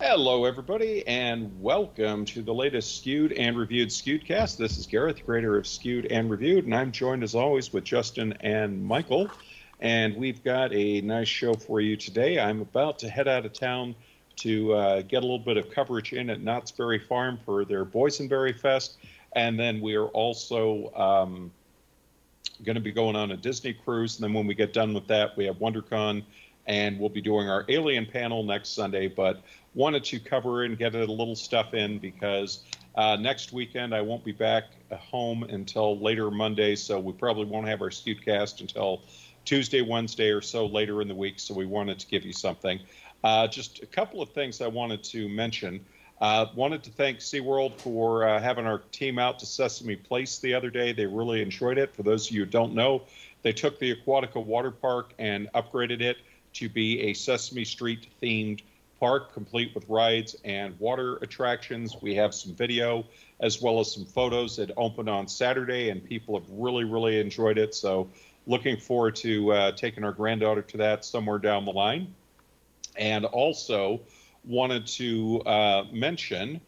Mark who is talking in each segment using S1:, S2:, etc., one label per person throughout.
S1: Hello, everybody, and welcome to the latest Skewed and Reviewed Skewedcast. This is Gareth, creator of Skewed and Reviewed, and I'm joined as always with Justin and Michael. And we've got a nice show for you today. I'm about to head out of town to uh, get a little bit of coverage in at Knott's Berry Farm for their Boysenberry Fest, and then we are also um, going to be going on a Disney cruise. And then when we get done with that, we have WonderCon, and we'll be doing our Alien panel next Sunday. But wanted to cover and get a little stuff in because uh, next weekend I won't be back home until later Monday, so we probably won't have our Skewedcast until Tuesday, Wednesday, or so later in the week. So we wanted to give you something. Uh, just a couple of things I wanted to mention. Uh, wanted to thank SeaWorld for uh, having our team out to Sesame Place the other day. They really enjoyed it. For those of you who don't know, they took the Aquatica Water Park and upgraded it to be a Sesame Street themed park, complete with rides and water attractions. We have some video as well as some photos that opened on Saturday, and people have really, really enjoyed it. So, looking forward to uh, taking our granddaughter to that somewhere down the line. And also, wanted to uh, mention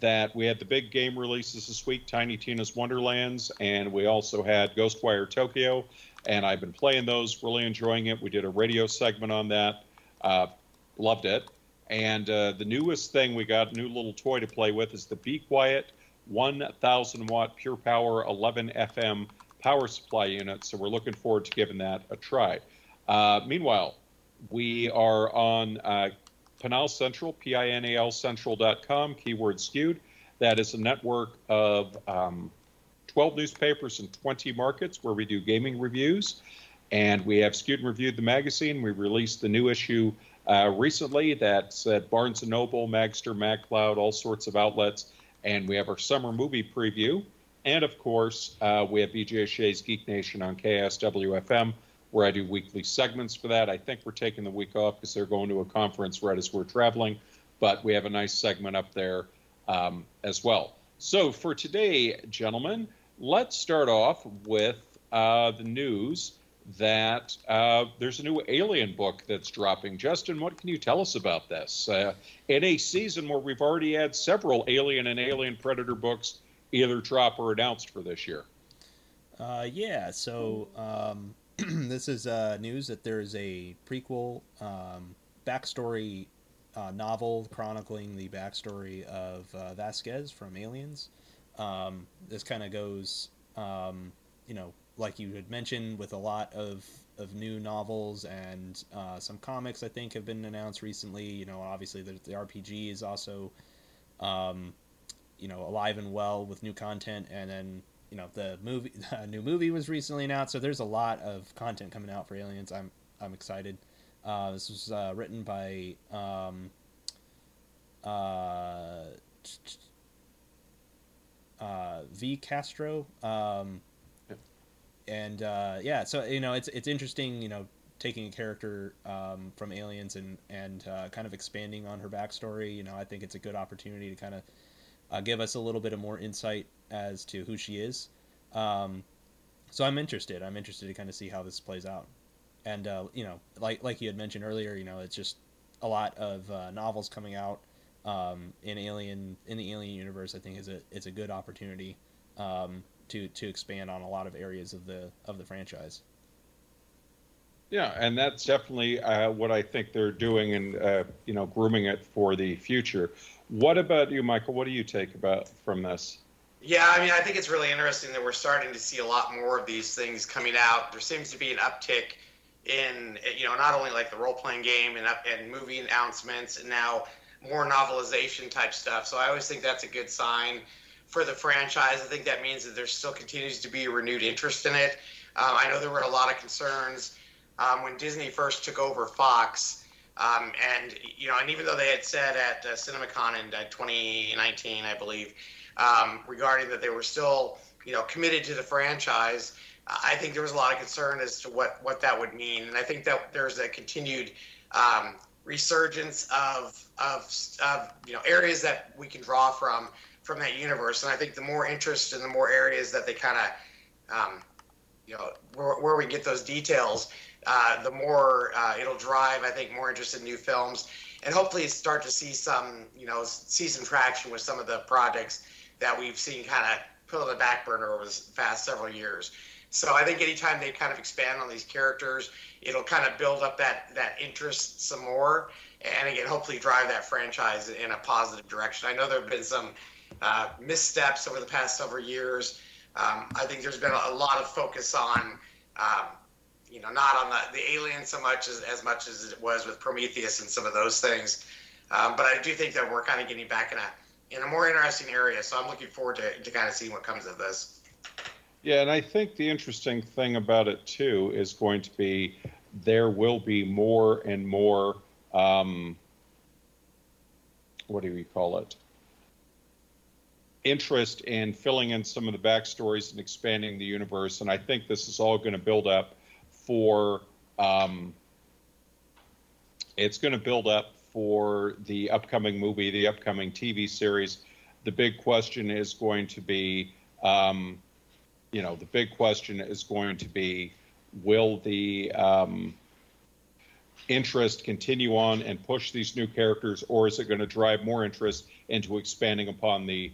S1: that we had the big game releases this week Tiny Tina's Wonderlands, and we also had Ghostwire Tokyo. And I've been playing those, really enjoying it. We did a radio segment on that. Uh, loved it. And uh, the newest thing we got, new little toy to play with, is the Be Quiet 1,000 watt Pure Power 11 FM power supply unit. So we're looking forward to giving that a try. Uh, meanwhile, we are on uh, Pinal Central, P-I-N-A-L Central.com, keyword skewed. That is a network of um, 12 newspapers and 20 markets where we do gaming reviews. And we have Skewed and Reviewed the magazine. We released the new issue uh, recently that's at Barnes & Noble, Magzter, MagCloud, all sorts of outlets. And we have our summer movie preview. And of course, uh, we have BJ Shea's Geek Nation on KISW FM where I do weekly segments for that. I think we're taking the week off because they're going to a conference right as we're traveling, but we have a nice segment up there um, as well. So for today, gentlemen, let's start off with uh, the news that uh, there's a new Alien book that's dropping. Justin, what can you tell us about this? Uh, in a season where we've already had several Alien and Alien Predator books either drop or announced for this year.
S2: Uh, yeah, so um, this is uh, news that there's a prequel um, backstory uh, novel chronicling the backstory of uh, Vasquez from Aliens. Um, this kind of goes, um, you know, like you had mentioned, with a lot of, of new novels and uh, some comics. I think have been announced recently. You know, obviously the, the RPG is also, um, you know, alive and well with new content, and then you know the movie new movie was recently announced so there's a lot of content coming out for aliens i'm i'm excited uh, this was uh, written by um, uh, uh v castro um, and uh, yeah so you know it's it's interesting you know taking a character um, from aliens and and uh, kind of expanding on her backstory you know i think it's a good opportunity to kind of uh, give us a little bit of more insight as to who she is. Um, so I'm interested. I'm interested to kind of see how this plays out. And uh, you know, like like you had mentioned earlier, you know, it's just a lot of uh, novels coming out um, in Alien in the Alien universe. I think is a it's a good opportunity um, to to expand on a lot of areas of the of the franchise.
S1: Yeah, and that's definitely uh, what I think they're doing, and uh, you know, grooming it for the future. What about you, Michael? What do you take about from this?
S3: Yeah, I mean, I think it's really interesting that we're starting to see a lot more of these things coming out. There seems to be an uptick in, you know, not only like the role playing game and up and movie announcements, and now more novelization type stuff. So I always think that's a good sign for the franchise. I think that means that there still continues to be a renewed interest in it. Um, I know there were a lot of concerns um, when Disney first took over Fox um, and you know, and even though they had said at uh, CinemaCon in uh, 2019, I believe, um, regarding that they were still you know committed to the franchise, I think there was a lot of concern as to what what that would mean, and I think that there's a continued um, resurgence of, of of you know areas that we can draw from from that universe, and I think the more interest and the more areas that they kind of um, you know where, where, we get those details uh, the more uh, it'll drive, I think, more interest in new films, and hopefully start to see some, you know, see some traction with some of the projects that we've seen kind of put on the back burner over the past several years. So I think anytime they kind of expand on these characters, it'll kind of build up that that interest some more, and again, hopefully drive that franchise in a positive direction. I know there have been some uh, missteps over the past several years. Um, I think there's been a, lot of focus on, um, you know, not on the, the alien so much as, as much as it was with Prometheus and some of those things. Um, but I do think that we're kind of getting back in a in a more interesting area. So I'm looking forward to, to kind of seeing what comes of this.
S1: Yeah, and I think the interesting thing about it too is going to be there will be more and more. Um, what do we call it? Interest in filling in some of the backstories and expanding the universe. And I think this is all going to build up for. Um, it's going to build up for the upcoming movie, the upcoming TV series. The big question is going to be, um, you know, the big question is going to be, will the um, interest continue on and push these new characters, or is it going to drive more interest into expanding upon the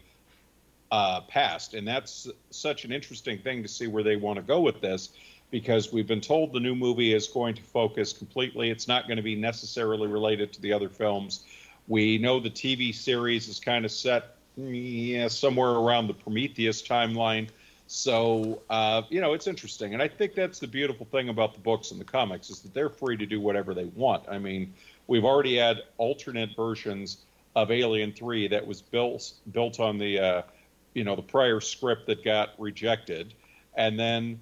S1: uh, past. And that's such an interesting thing to see where they want to go with this because we've been told the new movie is going to focus completely. It's not going to be necessarily related to the other films. We know the TV series is kind of set yeah, somewhere around the Prometheus timeline. So, uh, you know, it's interesting. And I think that's the beautiful thing about the books and the comics is that they're free to do whatever they want. I mean, we've already had alternate versions of Alien 3 that was built built on the uh, you know the prior script that got rejected, and then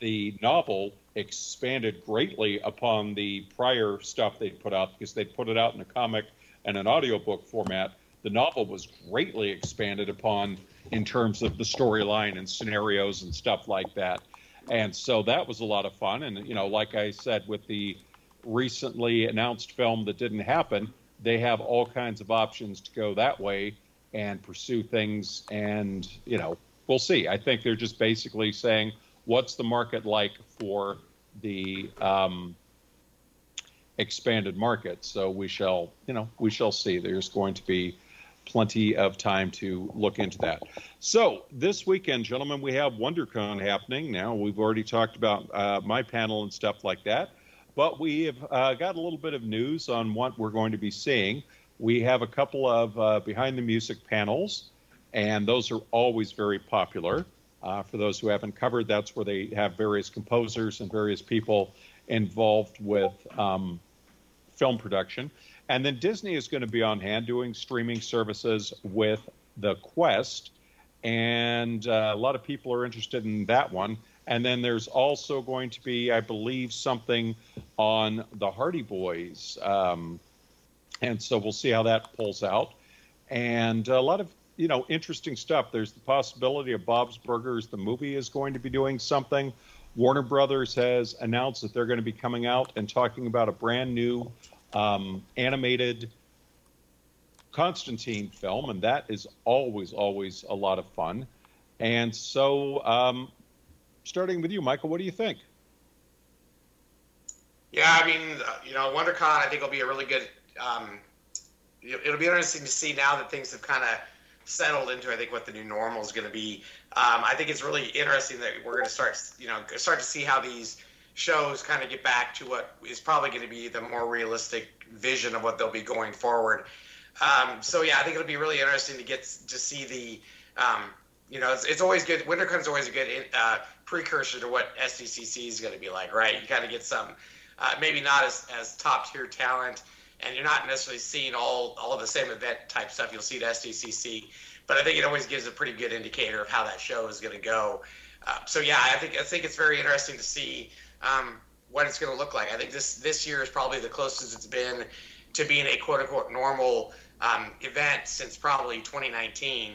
S1: the novel expanded greatly upon the prior stuff they'd put out because they'd put it out in a comic and an audiobook format. The novel was greatly expanded upon in terms of the storyline and scenarios and stuff like that. And so that was a lot of fun. And, you know, like I said, with the recently announced film that didn't happen, they have all kinds of options to go that way and pursue things. And, you know, we'll see. I think they're just basically saying, what's the market like for the um, expanded market? So we shall, you know, we shall see. There's going to be plenty of time to look into that. So this weekend, gentlemen, we have WonderCon happening. Now we've already talked about uh, my panel and stuff like that, but we have uh, got a little bit of news on what we're going to be seeing. We have a couple of uh, behind the music panels, and those are always very popular. Uh, for those who haven't covered, that's where they have various composers and various people involved with um, film production. And then Disney is going to be on hand doing streaming services with The Quest. And uh, a lot of people are interested in that one. And then there's also going to be, I believe, something on the Hardy Boys um, and so we'll see how that pulls out. And a lot of you know interesting stuff. There's the possibility of Bob's Burgers, the movie, is going to be doing something. Warner Brothers has announced that they're going to be coming out and talking about a brand new um, animated Constantine film, and that is always, always a lot of fun. And so, um, starting with you, Michael, what do you think?
S3: Yeah, I mean, you know, WonderCon, I think will be a really good um, it'll be interesting to see now that things have kind of settled into I think what the new normal is going to be. Um, I think it's really interesting that we're going to start you know start to see how these shows kind of get back to what is probably going to be the more realistic vision of what they'll be going forward. Um, so yeah, I think it'll be really interesting to get to see the um, you know it's, it's always good. WonderCon is always a good uh, precursor to what SDCC is going to be like, right? You kind of get some uh, maybe not as as top tier talent and you're not necessarily seeing all all of the same event type stuff you'll see at SDCC. But I think it always gives a pretty good indicator of how that show is going to go. Uh, so yeah, I think I think it's very interesting to see um, what it's going to look like. I think this this year is probably the closest it's been to being a quote unquote normal um, event since probably 2019,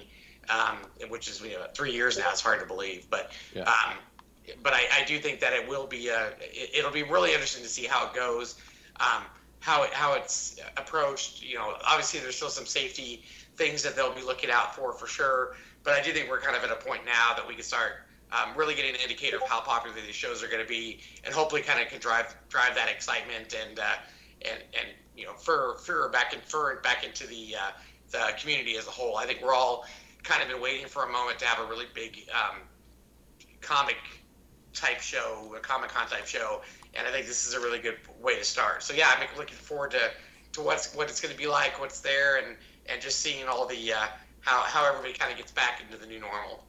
S3: um, which is you know, three years now. It's hard to believe, but. Yeah. Um, but I, I, do think that it will be a, it, will be really interesting to see how it goes. How it, how it's approached. You know, obviously there's still some safety things that they'll be looking out for for sure. But I do think we're kind of at a point now that we can start um, really getting an indicator of how popular these shows are going to be, and hopefully kind of can drive drive that excitement and uh, and and you know fur fur back and fur back into the uh, the community as a whole. I think we're all kind of been waiting for a moment to have a really big um, comic type show, a Comic Con type show, and I think this is a really good way to start. So yeah, I'm looking forward to to what's what it's going to be like, what's there, and and just seeing all the uh, how how everybody kind of gets back into the new normal.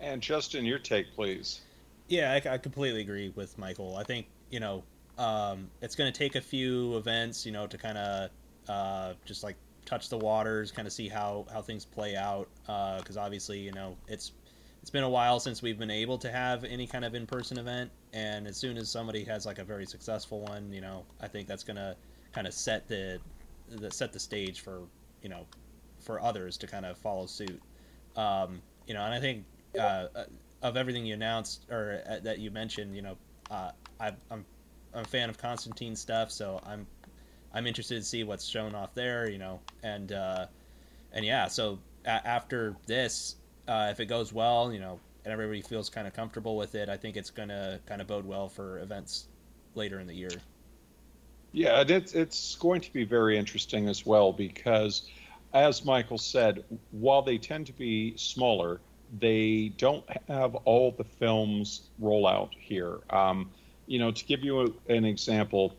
S1: And Justin, your take, please.
S2: Yeah, I, I completely agree with Michael. I think you know um, it's going to take a few events, you know, to kind of uh, just like touch the waters, kind of see how how things play out. Because uh, obviously, you know, it's it's been a while since we've been able to have any kind of in person event, and as soon as somebody has like a very successful one, you know, I think that's to kind of set the, the set the stage for you know for others to kind of follow suit. Um, you know, and I think uh, of everything you announced or uh, that you mentioned, you know, uh, I, am I'm, I'm a fan of Constantine stuff, so I'm I'm interested to see what's shown off there, you know, and uh, and yeah, so a- after this, uh, if it goes well, you know, and everybody feels kind of comfortable with it, I think it's gonna kind of bode well for events later in the year.
S1: Yeah, it's it's going to be very interesting as well because, as Michael said, while they tend to be smaller, they don't have all the films roll out here. Um, you know, to give you a, an example,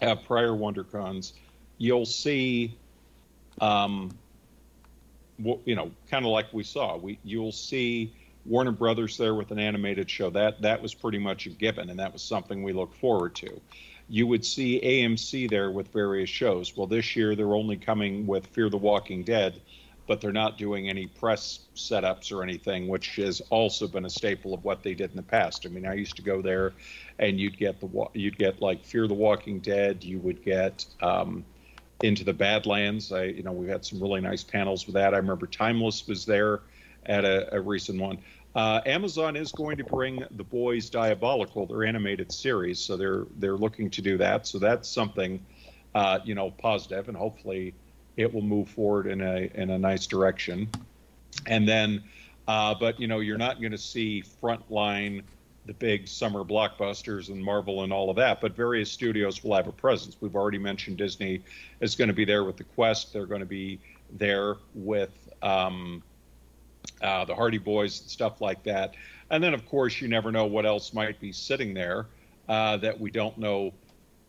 S1: at prior WonderCons, you'll see, um, you know, kind of like we saw. We you'll see Warner Brothers there with an animated show. That that was pretty much a given, and that was something we look forward to. You would see AMC there with various shows. Well, this year they're only coming with Fear the Walking Dead but they're not doing any press setups or anything, which has also been a staple of what they did in the past. I mean, I used to go there, and you'd get the you'd get like Fear the Walking Dead, you would get um, into the Badlands. I you know we've had some really nice panels with that. I remember Timeless was there at a, a recent one. Uh, Amazon is going to bring The Boys Diabolical, their animated series, so they're they're looking to do that. So that's something, uh, you know, positive, and hopefully it will move forward in a in a nice direction. And then, uh, but you know, you're not going to see frontline the big summer blockbusters and Marvel and all of that, but various studios will have a presence. We've already mentioned Disney is going to be there with the Quest. They're going to be there with um, uh, the Hardy Boys and stuff like that. And then, of course, you never know what else might be sitting there uh, that we don't know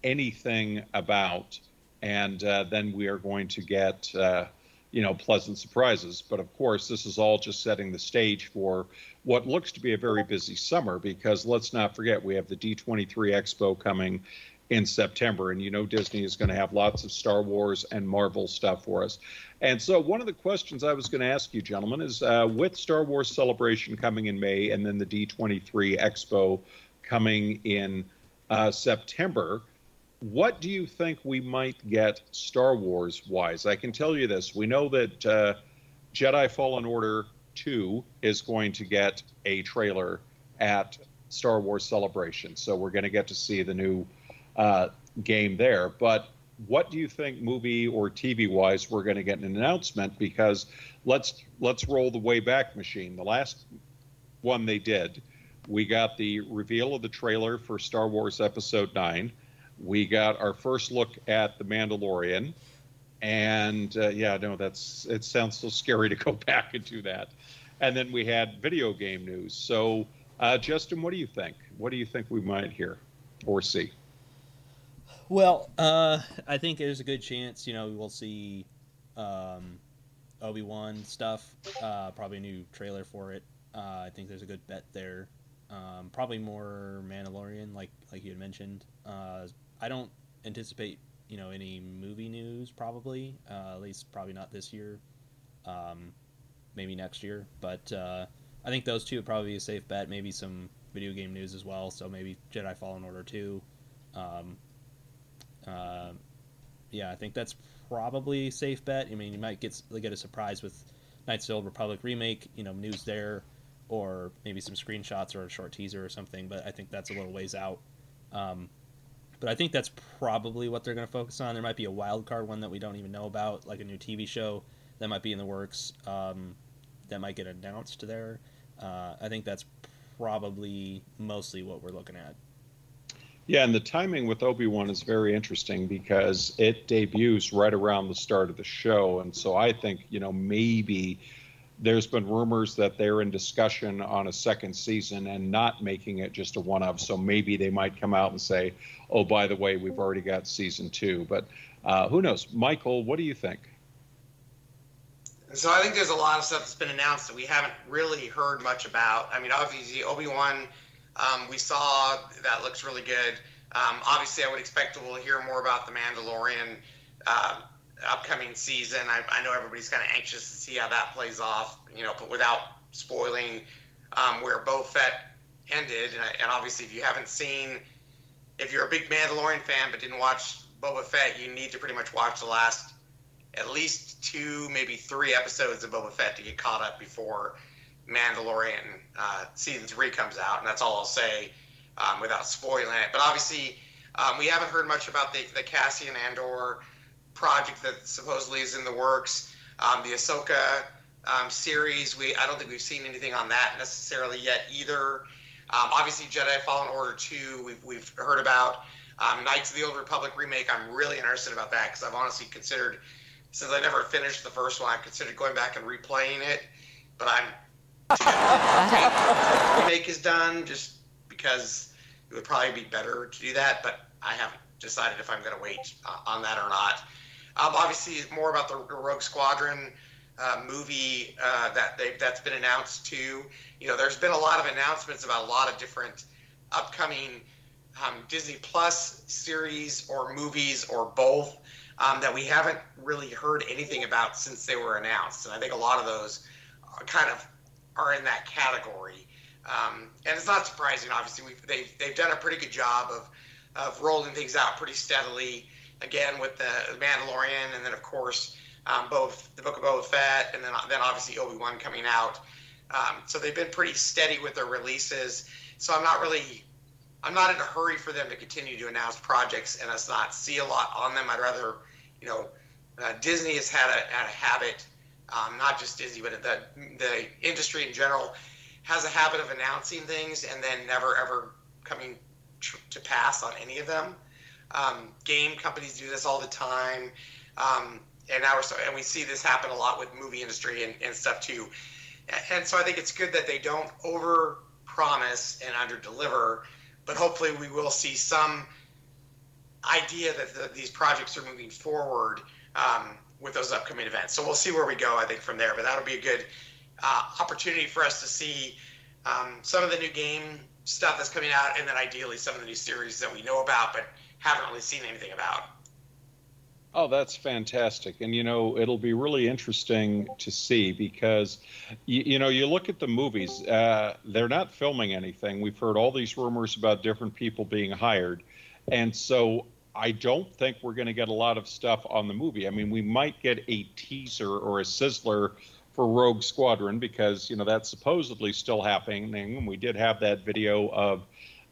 S1: anything about and uh, then we are going to get uh, you know pleasant surprises. But of course, this is all just setting the stage for what looks to be a very busy summer because let's not forget we have the D23 Expo coming in September, and you know Disney is going to have lots of Star Wars and Marvel stuff for us. And so, one of the questions I was going to ask you, gentlemen, is uh, with Star Wars Celebration coming in May and then the D23 Expo coming in uh, September what do you think we might get Star Wars wise? I can tell you this: we know that uh, Jedi Fallen Order two is going to get a trailer at Star Wars Celebration, so we're going to get to see the new uh, game there. But what do you think, movie or TV wise, we're going to get an announcement? Because let's let's roll the way back machine. The last one they did, we got the reveal of the trailer for Star Wars Episode Nine we got our first look at the Mandalorian, and uh, yeah, no, that's it. Sounds so scary to go back and do that. And then we had video game news. So, uh, Justin, what do you think? What do you think we might hear or see?
S2: Well, uh, I think there's a good chance. You know, we'll see um, Obi Wan stuff. Uh, probably a new trailer for it. Uh, I think there's a good bet there. Um, probably more Mandalorian, like like you had mentioned. I don't anticipate you know any movie news probably uh, at least probably not this year um, maybe next year but uh, i think those two would probably be a safe bet maybe some video game news as well so maybe jedi fallen order 2 um, uh, yeah i think that's probably a safe bet. I mean you might get get a surprise with knights of the old republic remake you know news there or maybe some screenshots or a short teaser or something but i think that's a little ways out. Um, but I think that's probably what they're going to focus on. There might be a wild card one that we don't even know about, like a new TV show that might be in the works um, that might get announced there. uh, I think that's probably mostly what we're looking at.
S1: Yeah, and the timing with Obi Wan is very interesting because it debuts right around the start of the show, and so I think you know maybe there's been rumors that they're in discussion on a second season and not making it just a one of. So maybe they might come out and say, "Oh, by the way, we've already got season two. But uh, who knows, Michael? What do you think?
S3: So I think there's a lot of stuff that's been announced that we haven't really heard much about. I mean, obviously Obi Wan, um, we saw that looks really good. Um, obviously, I would expect we'll hear more about the Mandalorian uh, upcoming season. I, I know everybody's kind of anxious to see how that plays off. You know, but without spoiling um, where Boba Fett ended, and, and obviously, if you haven't seen, if you're a big Mandalorian fan but didn't watch Boba Fett, you need to pretty much watch the last at least two, maybe three episodes of Boba Fett to get caught up before Mandalorian uh, season three comes out, and that's all I'll say um, without spoiling it. But obviously, um, we haven't heard much about the, the Cassian Andor project that supposedly is in the works. Um, the Ahsoka um, series, we I don't think we've seen anything on that necessarily yet either. Um, obviously, Jedi Fallen Order two, we've we've heard about. Um, Knights of the Old Republic remake, I'm really interested about that because I've honestly considered since I never finished the first one, I considered going back and replaying it, but I'm remake is done just because it would probably be better to do that. But I haven't decided if I'm going to wait uh, on that or not. Um, obviously, more about the Rogue Squadron uh, movie uh, that that's been announced too. You know, there's been a lot of announcements about a lot of different upcoming um, Disney Plus series or movies or both um, that we haven't really heard anything about since they were announced. And I think a lot of those kind of are in that category. Um, and it's not surprising, obviously. We've, they've, they've done a pretty good job of, of rolling things out pretty steadily. Again, with the Mandalorian, and then, of course, um, both the Book of Boba Fett, and then, then obviously Obi Wan coming out. Um, so they've been pretty steady with their releases. So I'm not really I'm not in a hurry for them to continue to announce projects and us not see a lot on them. I'd rather, you know, uh, Disney has had a, had a habit, um, not just Disney, but the the industry in general has a habit of announcing things and then never ever coming tr- to pass on any of them. Um, game companies do this all the time, um, and now so, and we see this happen a lot with movie industry and, and stuff too. And so I think it's good that they don't over promise and under deliver but hopefully we will see some idea that the, these projects are moving forward um, with those upcoming events. So we'll see where we go, I think, from there. But that'll be a good uh, opportunity for us to see um, some of the new game stuff that's coming out, and then ideally some of the new series that we know about but haven't really seen anything about.
S1: Oh, that's fantastic. And, you know, it'll be really interesting to see because, you, you know, you look at the movies, uh, they're not filming anything. We've heard all these rumors about different people being hired. And so I don't think we're going to get a lot of stuff on the movie. I mean, we might get a teaser or a sizzler for Rogue Squadron because, you know, that's supposedly still happening. And we did have that video of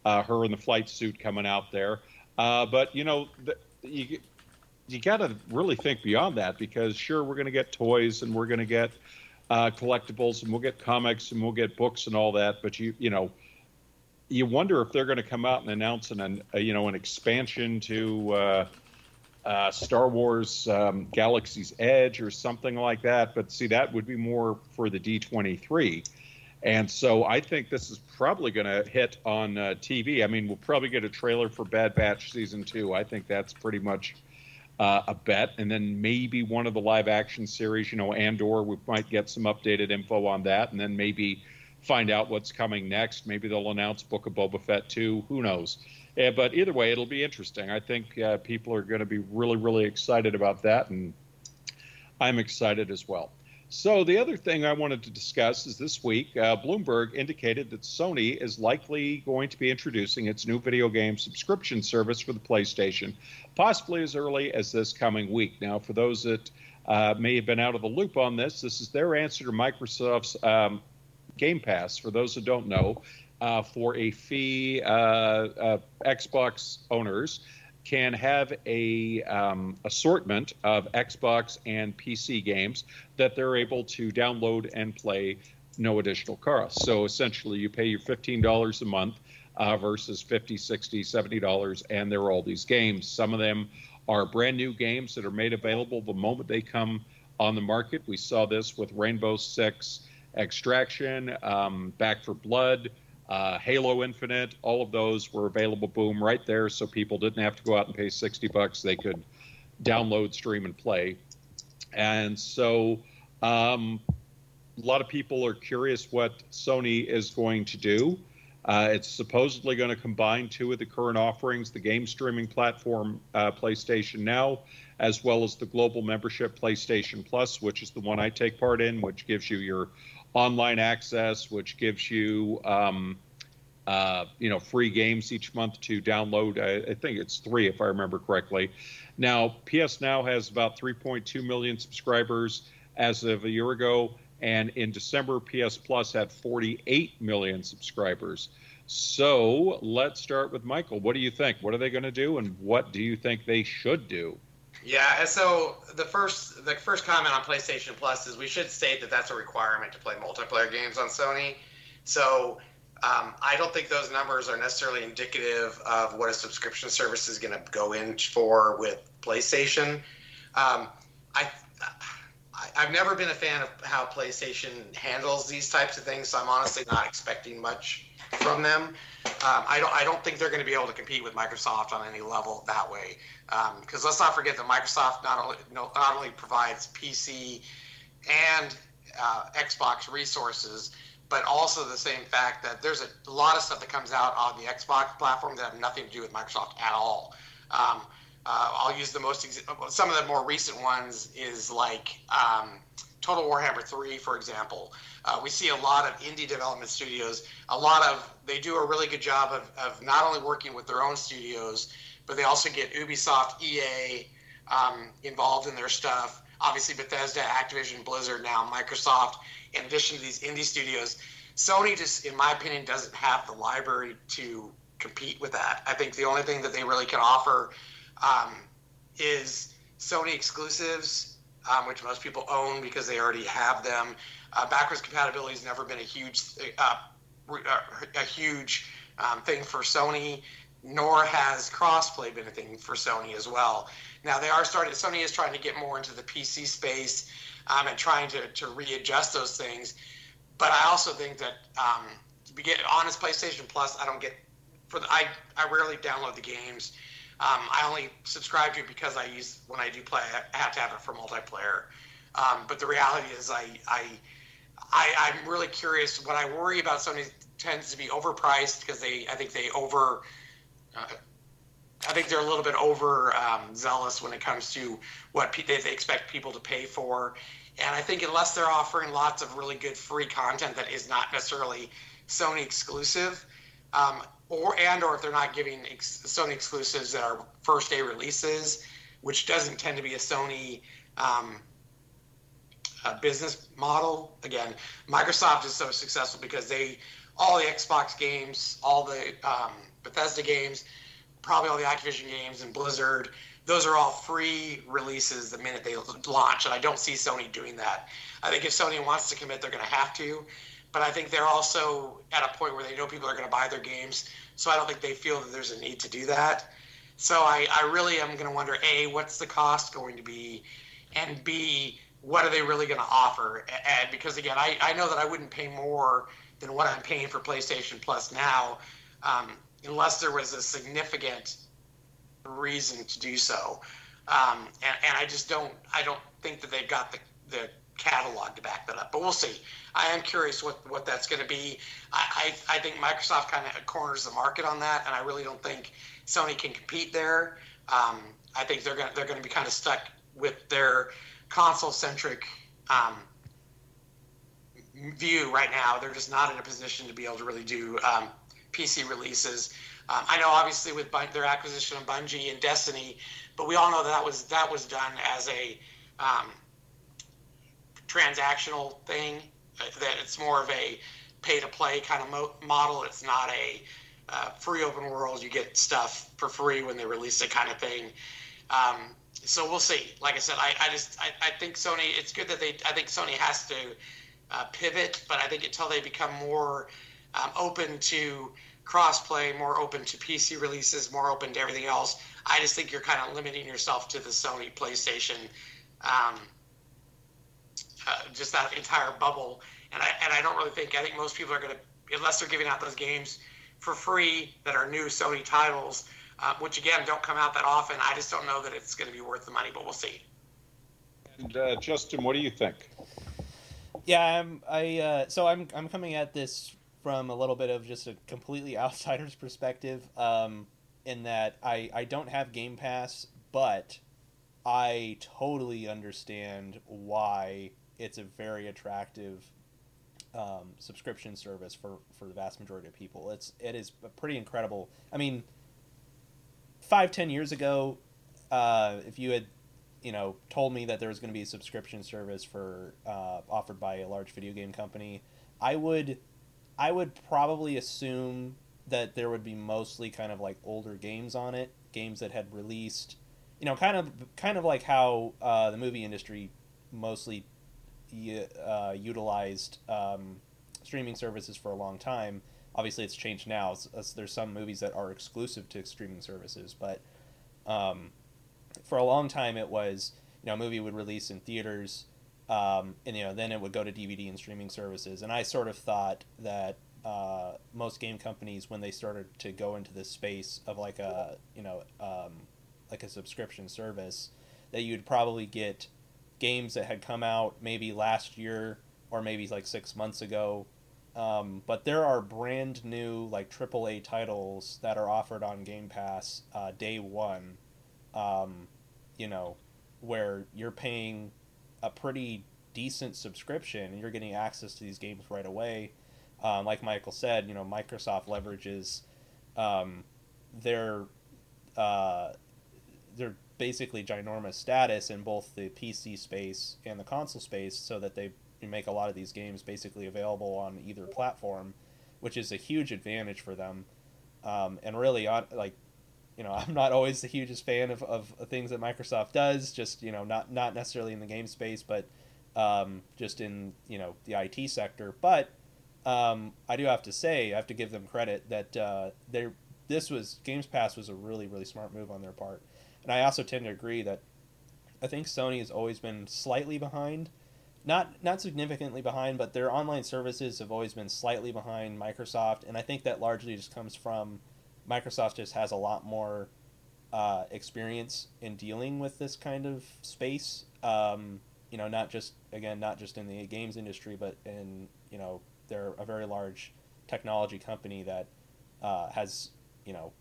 S1: uh, her in the flight suit coming out there. Uh, but, you know, the, you, you got to really think beyond that because sure we're going to get toys and we're going to get uh, collectibles and we'll get comics and we'll get books and all that but you you know you wonder if they're going to come out and announce an, a, you know an expansion to uh, uh, Star Wars um, Galaxy's Edge or something like that but see that would be more for the D23 and so I think this is probably going to hit on uh, TV I mean we'll probably get a trailer for Bad Batch season 2 I think that's pretty much uh, a bet, and then maybe one of the live action series, you know, Andor, we might get some updated info on that, and then maybe find out what's coming next. Maybe they'll announce Book of Boba Fett too. Who knows? Yeah, but either way, it'll be interesting. I think uh, people are going to be really, really excited about that, and I'm excited as well. So, the other thing I wanted to discuss is this week, uh, Bloomberg indicated that Sony is likely going to be introducing its new video game subscription service for the PlayStation, possibly as early as this coming week. Now, for those that uh, may have been out of the loop on this, this is their answer to Microsoft's um, Game Pass. For those that don't know, uh, for a fee, uh, Xbox owners can have a um, assortment of Xbox and PC games that they're able to download and play no additional cost. So essentially, you pay your $15 a month uh, versus 50 60 $70, and there are all these games. Some of them are brand new games that are made available the moment they come on the market. We saw this with Rainbow Six Extraction, um, Back 4 Blood. Uh, Halo Infinite, all of those were available, boom, right there, so people didn't have to go out and pay 60 bucks. They could download, stream, and play. And so um, a lot of people are curious what Sony is going to do. Uh, it's supposedly going to combine two of the current offerings the game streaming platform uh, PlayStation Now, as well as the global membership PlayStation Plus, which is the one I take part in, which gives you your online access, which gives you. Um, uh, you know, free games each month to download. I, I, think it's three, if I remember correctly. Now, PS Now has about 3.2 million subscribers as of a year ago, and in December, PS Plus had 48 million subscribers. So let's start with Michael. What do you think? What are they going to do, and what do you think they should do?
S3: Yeah, so the first the first comment on PlayStation Plus is we should state that that's a requirement to play multiplayer games on Sony. So um, I don't think those numbers are necessarily indicative of what a subscription service is going to go in for with PlayStation. Um, I, I have never been a fan of how PlayStation handles these types of things, so I'm honestly not expecting much from them. Um, I don't I don't think they're going to be able to compete with Microsoft on any level that way. Because um, let's not forget that Microsoft not only not only provides PC and uh, Xbox resources, but also the same fact that there's a lot of stuff that comes out on the Xbox platform that have nothing to do with Microsoft at all. Um, uh, I'll use the most some of the more recent ones is like um, Total Warhammer 3, for example. Uh, we see a lot of indie development studios. A lot of they do a really good job of, of not only working with their own studios, but they also get Ubisoft, EA um, involved in their stuff. Obviously, Bethesda, Activision, Blizzard, now Microsoft in addition to these indie studios. Sony just, in my opinion, doesn't have the library to compete with that. I think the only thing that they really can offer um, is Sony exclusives, um, which most people own because they already have them. Uh, backwards compatibility has never been a huge, uh, a huge um, thing for Sony, nor has crossplay been a thing for Sony as well. Now they are starting. Sony is trying to get more into the PC space um, and trying to, to readjust those things. But I also think that um, to get honest, PlayStation Plus, I don't get for the, I I rarely download the games. Um, I only subscribe to it because I use when I do play. I have to have it for multiplayer. Um, but the reality is, I I, I am really curious. What I worry about Sony tends to be overpriced because they I think they over. Uh, I think they're a little bit over um, zealous when it comes to what pe- they, they expect people to pay for. And I think unless they're offering lots of really good free content that is not necessarily Sony exclusive, um, or and or if they're not giving ex- Sony exclusives that are first day releases, which doesn't tend to be a Sony um, uh, business model. Again, Microsoft is so successful because they all the Xbox games, all the um, Bethesda games probably all the Activision games and Blizzard. Those are all free releases the minute they launch, and I don't see Sony doing that. I think if Sony wants to commit, they're going to have to, but I think they're also at a point where they know people are going to buy their games, so I don't think they feel that there's a need to do that. So I, I really am going to wonder: a, what's the cost going to be, and b, what are they really going to offer? And because again, I, I know that I wouldn't pay more than what I'm paying for PlayStation Plus now. Um, unless there was a significant reason to do so. Um, and, and, I just don't I don't think that they've got the, the catalog to back that up. But we'll see. I am curious what, what that's going to be. I, I, I, think Microsoft kind of corners the market on that, and I really don't think Sony can compete there. Um, I think they're going they're going to be kind of stuck with their console centric um, view right now. They're just not in a position to be able to really do um, PC releases. Um, I know, obviously, with their acquisition of Bungie and Destiny, but we all know that, that was that was done as a um, transactional thing. Uh, that it's more of a pay-to-play kind of mo- model. It's not a uh, free open world. You get stuff for free when they release it, kind of thing. Um, so we'll see. Like I said, I, I just I, I think Sony. It's good that they. I think Sony has to uh, pivot, but I think until they become more um, open to crossplay, more open to PC releases, more open to everything else, I just think you're kind of limiting yourself to the Sony PlayStation, um, uh, just that entire bubble. And I and I don't really think I think most people are going to unless they're giving out those games for free that are new Sony titles, uh, which again don't come out that often. I just don't know that it's going to be worth the money, but we'll see.
S1: And uh, Justin, what do you think?
S2: Yeah, I'm. I uh, so I'm. I'm coming at this from a little bit of just a completely outsider's perspective. Um, in that I I don't have Game Pass, but I totally understand why it's a very attractive um, subscription service for, for the vast majority of people. It's it is pretty incredible. I mean, five ten years ago, uh, if you had you know told me that there was going to be a subscription service for uh, offered by a large video game company, I would I would probably assume that there would be mostly kind of like older games on it, games that had released, you know, kind of kind of like how uh, the movie industry mostly uh, utilized um, streaming services for a long time. Obviously, it's changed now. There's some movies that are exclusive to streaming services, but um, for a long time, it was you know a movie would release in theaters, um, and you know then it would go to DVD and streaming services. And I sort of thought that uh, most game companies, when they started to go into this space of like a you know um, like a subscription service, that you'd probably get games that had come out maybe last year or maybe like six months ago. Um, but there are brand new like AAA titles that are offered on Game Pass uh, day one. Um, you know, where you're paying a pretty decent subscription and you're getting access to these games right away. Um, like Michael said, you know, Microsoft leverages um, their uh, their basically ginormous status in both the PC space and the console space, so that they make a lot of these games basically available on either platform, which is a huge advantage for them. Um, and really, on like, you know, I'm not always the hugest fan of, of things that Microsoft does. Just you know, not not necessarily in the game space, but um, just in you know the IT sector. But um, I do have to say, I have to give them credit that uh, they this was Games Pass was a really really smart move on their part and I also tend to agree that I think Sony has always been slightly behind, not not significantly behind, but their online services have always been slightly behind Microsoft, and I think that largely just comes from Microsoft just has a lot more uh, experience in dealing with this kind of space. Um, you know, not just again, not just in the games industry, but in you know, they're a very large technology company that uh, has you know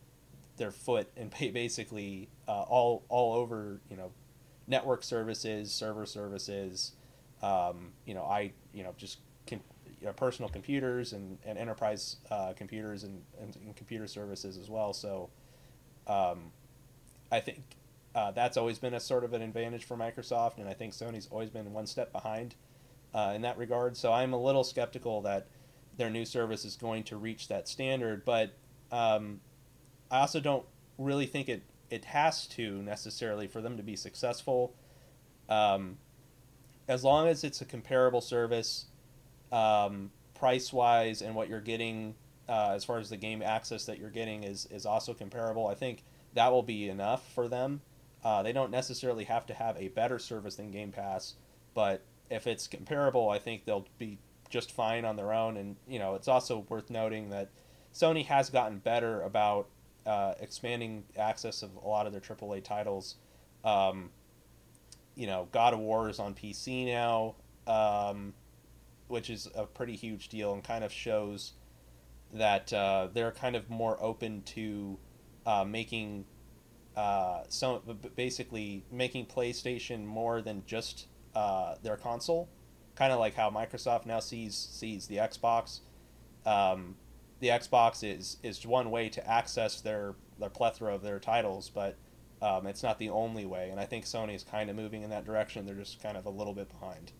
S2: their foot and basically uh, all all over you know network services, server services, um, you know I you know just com- you know, personal computers and, and enterprise uh, computers and, and, and, computer services as well. So um, I think uh, that's always been a sort of an advantage for Microsoft, and I think Sony's always been one step behind uh, in that regard. So I'm a little skeptical that their new service is going to reach that standard, but um, I also don't really think it it has to necessarily for them to be successful. Um, as long as it's a comparable service, um, price wise, and what you're getting uh, as far as the game access that you're getting is is also comparable. I think that will be enough for them. Uh, they don't necessarily have to have a better service than Game Pass, but if it's comparable, I think they'll be just fine on their own. And you know, it's also worth noting that Sony has gotten better about uh, expanding access of a lot of their AAA titles. Um, you know, God of War is on PC now, um, which is a pretty huge deal and kind of shows that uh, they're kind of more open to uh, making uh, some basically making PlayStation more than just uh, their console, kind of like how Microsoft now sees sees the Xbox. Um, the Xbox is is one way to access their their plethora of their titles, but um, it's not the only way. And I think Sony is kind of moving in that direction. They're just kind of a little bit behind.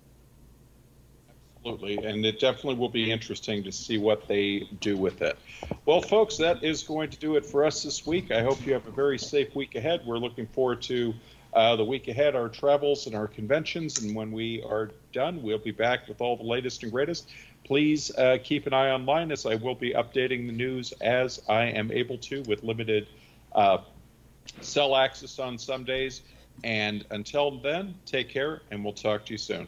S1: Absolutely, and it definitely will be interesting to see what they do with it. Well, folks, that is going to do it for us this week. I hope you have a very safe week ahead. We're looking forward to uh, the week ahead, our travels and our conventions. And when we are done, we'll be back with all the latest and greatest. Please uh, keep an eye online as I will be updating the news as I am able to with limited uh, cell access on some days. And until then, take care, and we'll talk to you soon.